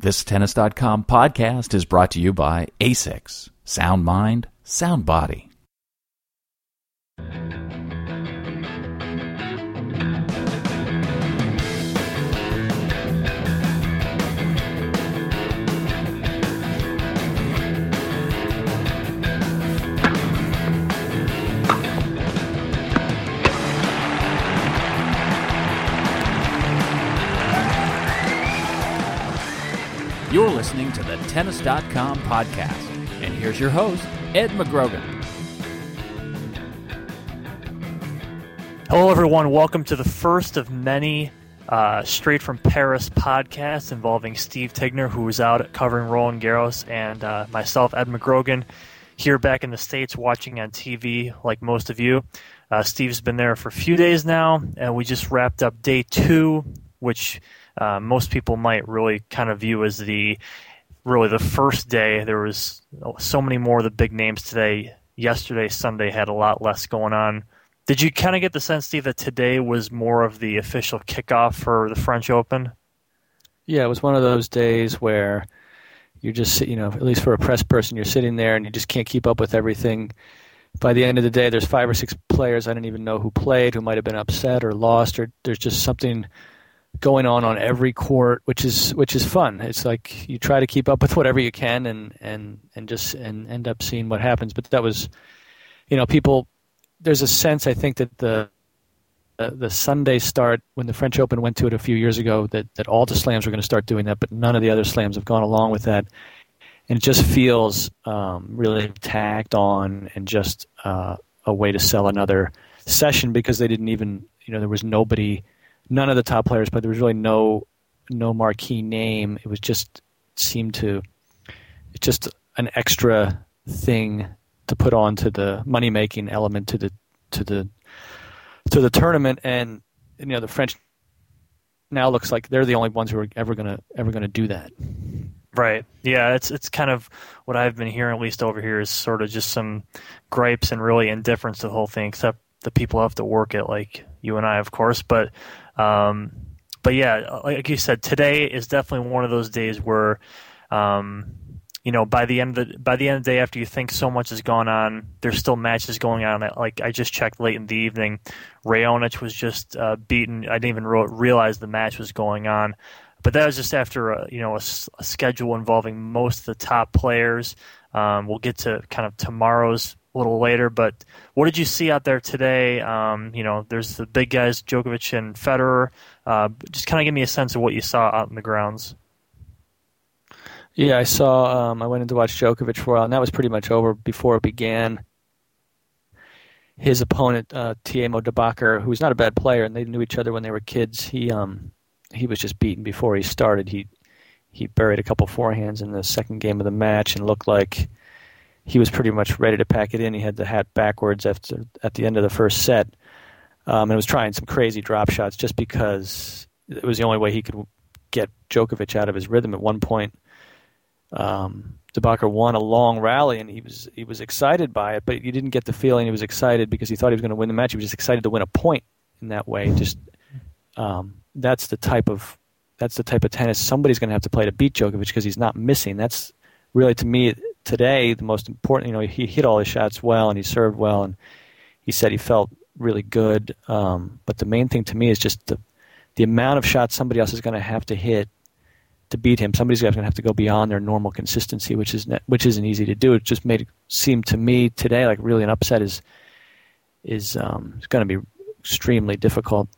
This Tennis.com podcast is brought to you by ASICS. Sound mind, sound body. Listening to the Tennis.com podcast. And here's your host, Ed McGrogan. Hello, everyone. Welcome to the first of many uh, Straight from Paris podcasts involving Steve Tignor, who was out covering Roland Garros, and uh, myself, Ed McGrogan, here back in the States watching on TV like most of you. Uh, Steve's been there for a few days now, and we just wrapped up day two, which uh, most people might really kind of view as the really the first day. There was so many more of the big names today. Yesterday, Sunday had a lot less going on. Did you kind of get the sense, Steve, that today was more of the official kickoff for the French Open? Yeah, it was one of those days where you're just, you know, at least for a press person, you're sitting there and you just can't keep up with everything. By the end of the day, there's five or six players I didn't even know who played, who might have been upset or lost, or there's just something going on on every court, which is which is fun. It's like you try to keep up with whatever you can, and and and just and end up seeing what happens. But that was, you know, people. There's a sense I think that the uh, the Sunday start when the French Open went to it a few years ago that that all the slams were going to start doing that, but none of the other slams have gone along with that, and it just feels um, really tacked on and just uh, a way to sell another session because they didn't even you know there was nobody none of the top players, but there was really no no marquee name. It was just seemed to it's just an extra thing to put on to the money making element to the to the to the tournament and you know the French now looks like they're the only ones who are ever gonna ever gonna do that. Right. Yeah, it's it's kind of what I've been hearing at least over here is sort of just some gripes and really indifference to the whole thing, except the people have to work it like you and I of course. But um, but yeah, like you said, today is definitely one of those days where, um, you know, by the end of the by the end of the day, after you think so much has gone on, there's still matches going on. Like I just checked late in the evening, Raonic was just uh, beaten. I didn't even re- realize the match was going on, but that was just after a, you know a, a schedule involving most of the top players. Um, we'll get to kind of tomorrow's a little later. But what did you see out there today? Um, you know, there's the big guys, Djokovic and Federer. Uh, just kind of give me a sense of what you saw out in the grounds. Yeah, I saw. Um, I went in to watch Djokovic for a while, and that was pretty much over before it began. His opponent, uh, Tiemo de Bakker, who's not a bad player, and they knew each other when they were kids. He um, he was just beaten before he started. He he buried a couple forehands in the second game of the match and looked like he was pretty much ready to pack it in. He had the hat backwards after at the end of the first set, um, and was trying some crazy drop shots just because it was the only way he could get Djokovic out of his rhythm. At one point, um, won a long rally, and he was he was excited by it, but you didn't get the feeling he was excited because he thought he was going to win the match. He was just excited to win a point in that way. Just um, that's the type of that's the type of tennis somebody's going to have to play to beat Djokovic because he's not missing. That's really to me today, the most important, you know, he hit all his shots well and he served well, and he said he felt really good. Um, but the main thing to me is just the the amount of shots somebody else is going to have to hit to beat him. Somebody's going to have to go beyond their normal consistency, which is which isn't easy to do. It just made it seem to me today like really an upset is is um, going to be extremely difficult.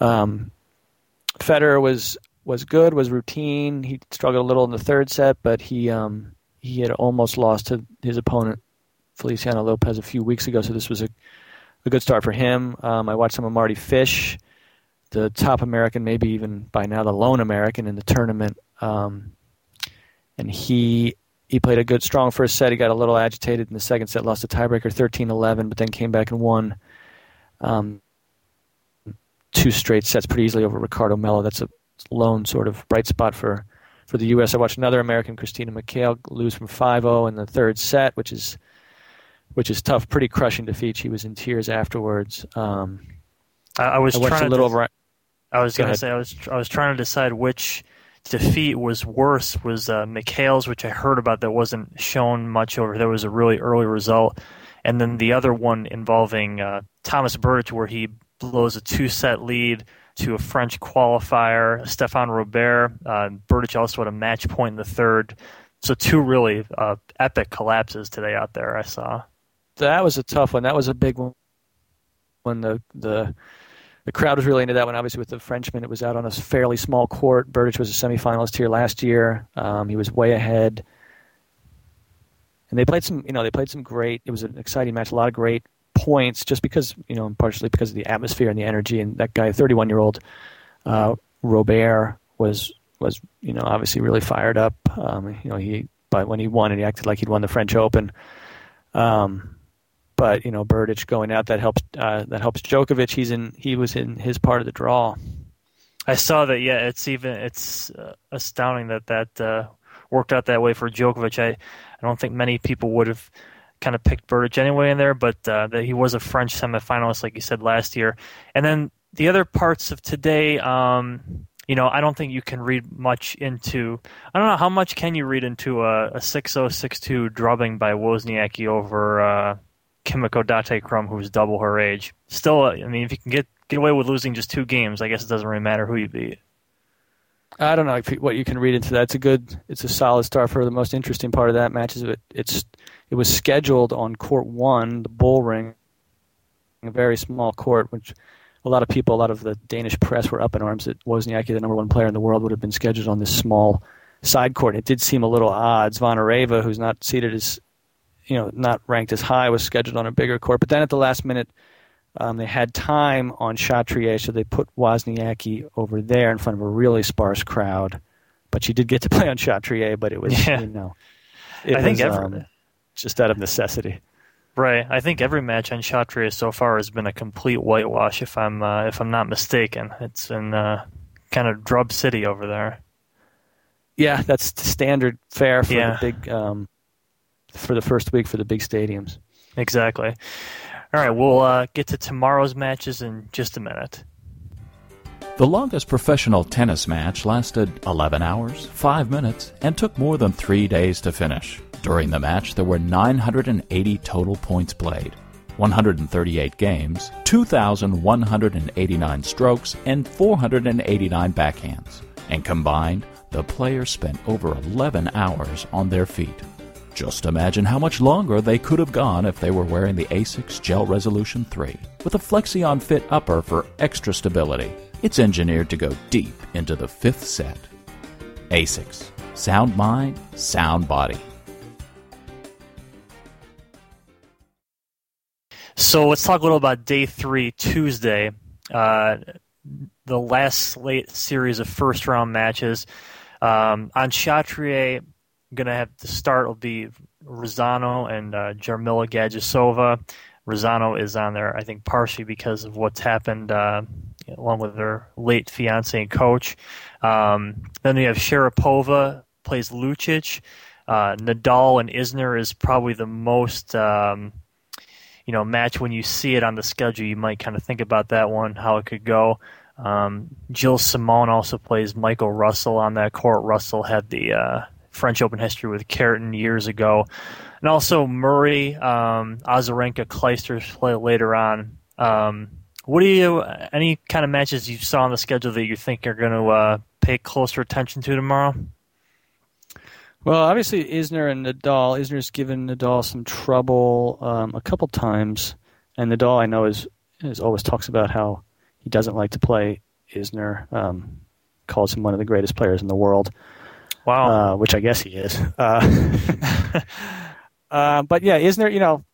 Um, Federer was was good, was routine. He struggled a little in the third set, but he um, he had almost lost to his opponent Feliciano Lopez a few weeks ago, so this was a, a good start for him. Um, I watched some of Mardy Fish. the top American, maybe even by now the lone American in the tournament. Um, and he he played a good, strong first set. He got a little agitated in the second set, lost a tiebreaker 13-11, but then came back and won um, two straight sets pretty easily over Ricardo Mello. That's a lone sort of bright spot for for the U.S. I watched another American, Christina McHale, lose from 5-0 in the third set, which is which is tough, pretty crushing defeat. She was in tears afterwards. Um, I, I, was I trying a little. I was going to say I was I was trying to decide which defeat was worse. Was uh, McHale's, which I heard about that wasn't shown much over. There was a really early result, and then the other one involving uh, Thomas Berdych, where he blows a two-set lead to a French qualifier, Stéphane Robert. Uh, Berdych also had a match point in the third. So two really uh, epic collapses today out there. I saw. That was a tough one. That was a big one. When the the the crowd was really into that one. Obviously, with the Frenchman, it was out on a fairly small court. Berdych was a semifinalist here last year. Um, he was way ahead, and they played some. You know, they played some great. It was an exciting match. A lot of great points, just because you know, partially because of the atmosphere and the energy. And that guy, 31 year old uh, Robert, was was you know obviously really fired up. Um, you know, he but when he won, and he acted like he'd won the French Open. Um, but you know, Berdych going out that helps uh, that helps Djokovic. He's in he was in his part of the draw. I saw that. Yeah, it's even it's uh, astounding that that uh, worked out that way for Djokovic. I I don't think many people would have kind of picked Berdych anyway in there, but uh, that he was a French semifinalist, like you said last year. And then the other parts of today, um, you know, I don't think you can read much into. I don't know how much can you read into a, a 6-0, 6-2 drubbing by Wozniacki over uh, Kimiko Date Krum, who's double her age. Still, I mean, if you can get get away with losing just two games, I guess it doesn't really matter who you beat. I don't know what you can read into that. It's a good, it's a solid start for the most interesting part of that match is it, it's it was scheduled on court one, the bull ring, a very small court, which a lot of people, a lot of the Danish press were up in arms that Wozniacki, the number one player in the world, would have been scheduled on this small side court. It did seem a little odd. Zvonareva, who's not seated as, you know, not ranked as high, was scheduled on a bigger court. But then at the last minute, um, they had time on Chatrier, so they put Wozniacki over there in front of a really sparse crowd. But she did get to play on Chatrier, but it was, Yeah. you know, I think was, ever- um, just out of necessity. Right. I think every match on Chatrier so far has been a complete whitewash. If I'm uh, if I'm not mistaken, it's in uh, kind of drub city over there. Yeah, that's the standard fare for Yeah. the big um, for the first week for the big stadiums. Exactly. All right, we'll uh, get to tomorrow's matches in just a minute. The longest professional tennis match lasted 11 hours, 5 minutes, and took more than three days to finish. During the match, there were 980 total points played, 138 games, 2,189 strokes, and 489 backhands. And combined, the players spent over 11 hours on their feet. Just imagine how much longer they could have gone if they were wearing the ASICS Gel Resolution 3 with a Flexion Fit upper for extra stability. It's engineered to go deep into the fifth set. ASICS. Sound mind, sound body. So let's talk a little about day three, Tuesday. Uh, the last slate series of first round matches. Um, on Chatrier, going to have the start will be Razzano and uh, Jarmila Gajdosova. Razzano is on there, I think, partially because of what's happened uh, along with her late fiance and coach. Um, then we have Sharapova plays Lucic. Uh, Nadal and Isner is probably the most um, you know match when you see it on the schedule. You might kind of think about that one, how it could go. Um, Gilles Simon also plays Michael Russell on that court. Russell had the uh, French Open history with Kuerten years ago, and also Murray, um, Azarenka, Clijsters play later on. Um, what do you? Any kind of matches you saw on the schedule that you think are going to uh, pay closer attention to tomorrow? Well, obviously Isner and Nadal. Isner's given Nadal some trouble um, a couple times, and Nadal I know is, is always talks about how he doesn't like to play Isner. Um, calls him one of the greatest players in the world, Wow. uh, which I guess he is. Uh, uh, but yeah, Isner, you know,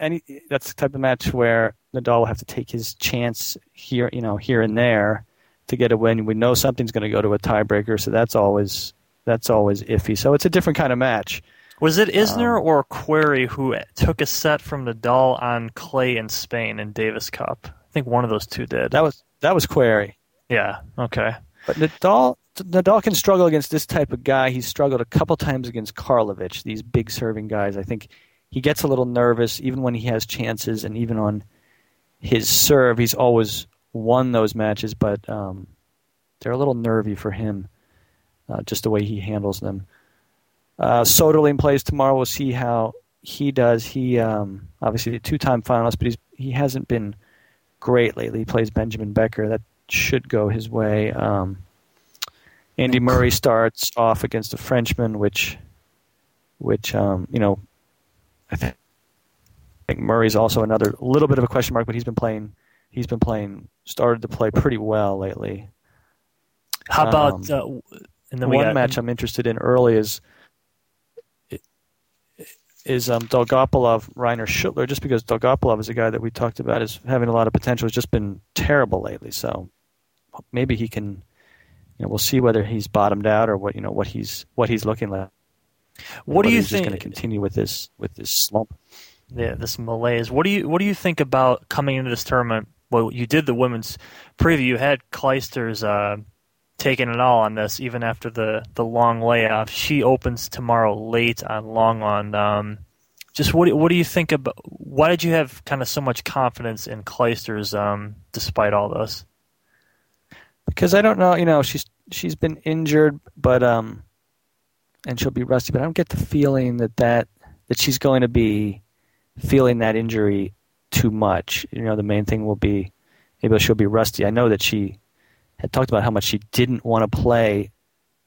any that's the type of match where Nadal will have to take his chance here, you know, here and there to get a win. We know something's going to go to a tiebreaker, so that's always that's always iffy. So it's a different kind of match. Was it Isner um, or Querrey who took a set from Nadal on clay in Spain in Davis Cup? I think one of those two did. That was that was Querrey. Yeah. Okay. But Nadal Nadal can struggle against this type of guy. He's struggled a couple times against Karlovic, these big serving guys. I think he gets a little nervous even when he has chances, and even on his serve, he's always won those matches, but um, they're a little nervy for him, uh, just the way he handles them. Uh, Soderling plays tomorrow. We'll see how he does. He um, obviously a two-time finalist, but he's he hasn't been great lately. He plays Benjamin Becker. That should go his way. Um, Andy Murray starts off against a Frenchman, which, which um, you know, I think, I think Murray's also another little bit of a question mark, but he's been playing. He's been playing. Started to play pretty well lately. How about um, uh, and then one got, match I'm interested in early is is um, Dolgopolov, Rainer Schüttler, just because Dolgopolov is a guy that we talked about is having a lot of potential, has just been terrible lately. So maybe he can you know, we'll see whether he's bottomed out or what you know what he's what he's looking like. What do you he's think? Just going to continue with this with this slump. Yeah, this malaise. What do you what do you think about coming into this tournament? Well, you did the women's preview. You had Clijsters uh, taking it all on this, even after the the long layoff. She opens tomorrow late on Lenglen. Um, just what what do you think about? Why did you have kind of so much confidence in Clijsters um, despite all this? Because I don't know. You know, she's she's been injured, but um, and she'll be rusty. But I don't get the feeling that that that she's going to be feeling that injury too much. You know, the main thing will be maybe she'll be rusty. I know that she had talked about how much she didn't want to play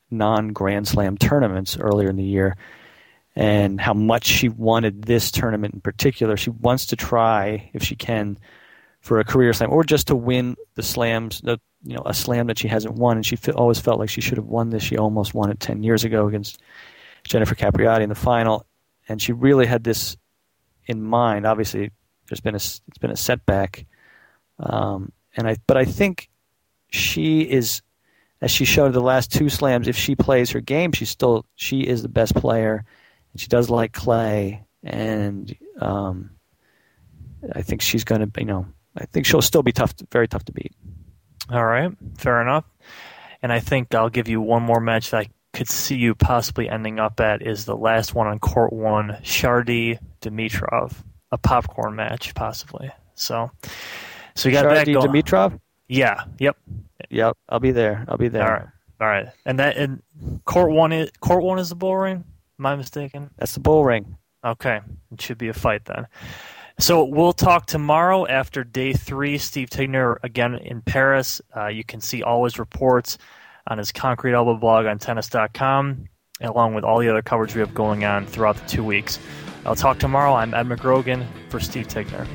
non Grand Slam tournaments earlier in the year and how much she wanted this tournament in particular. She wants to try, if she can, for a career slam or just to win the slams, the you know a slam that she hasn't won, and she always felt like she should have won this. She almost won it ten years ago against Jennifer Capriati in the final, and she really had this in mind. Obviously, there's been a it's been a setback, um, and I but I think she is as she showed the last two slams. If she plays her game, she's still she is the best player, and she does like clay, and um, I think she's going to you know I think she'll still be tough, very tough to beat. All right, fair enough. And I think I'll give you one more match that I could see you possibly ending up at is the last one on court one, Chardy Dimitrov, a popcorn match possibly. So, so you got Chardy that going. Dimitrov. Yeah. Yep. Yep. I'll be there. I'll be there. All right. All right. And that and court one is court one is the bull ring. Am I mistaken? That's the bull ring. Okay. It should be a fight then. So we'll talk tomorrow after day three. Steve Tignor again in Paris. Uh, you can see all his reports on his Concrete Elbow blog on tennis.com, along with all the other coverage we have going on throughout the two weeks. I'll talk tomorrow. I'm Ed McGrogan for Steve Tignor.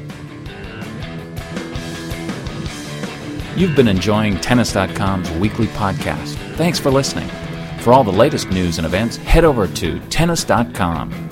You've been enjoying Tennis.com's weekly podcast. Thanks for listening. For all the latest news and events, head over to Tennis.com.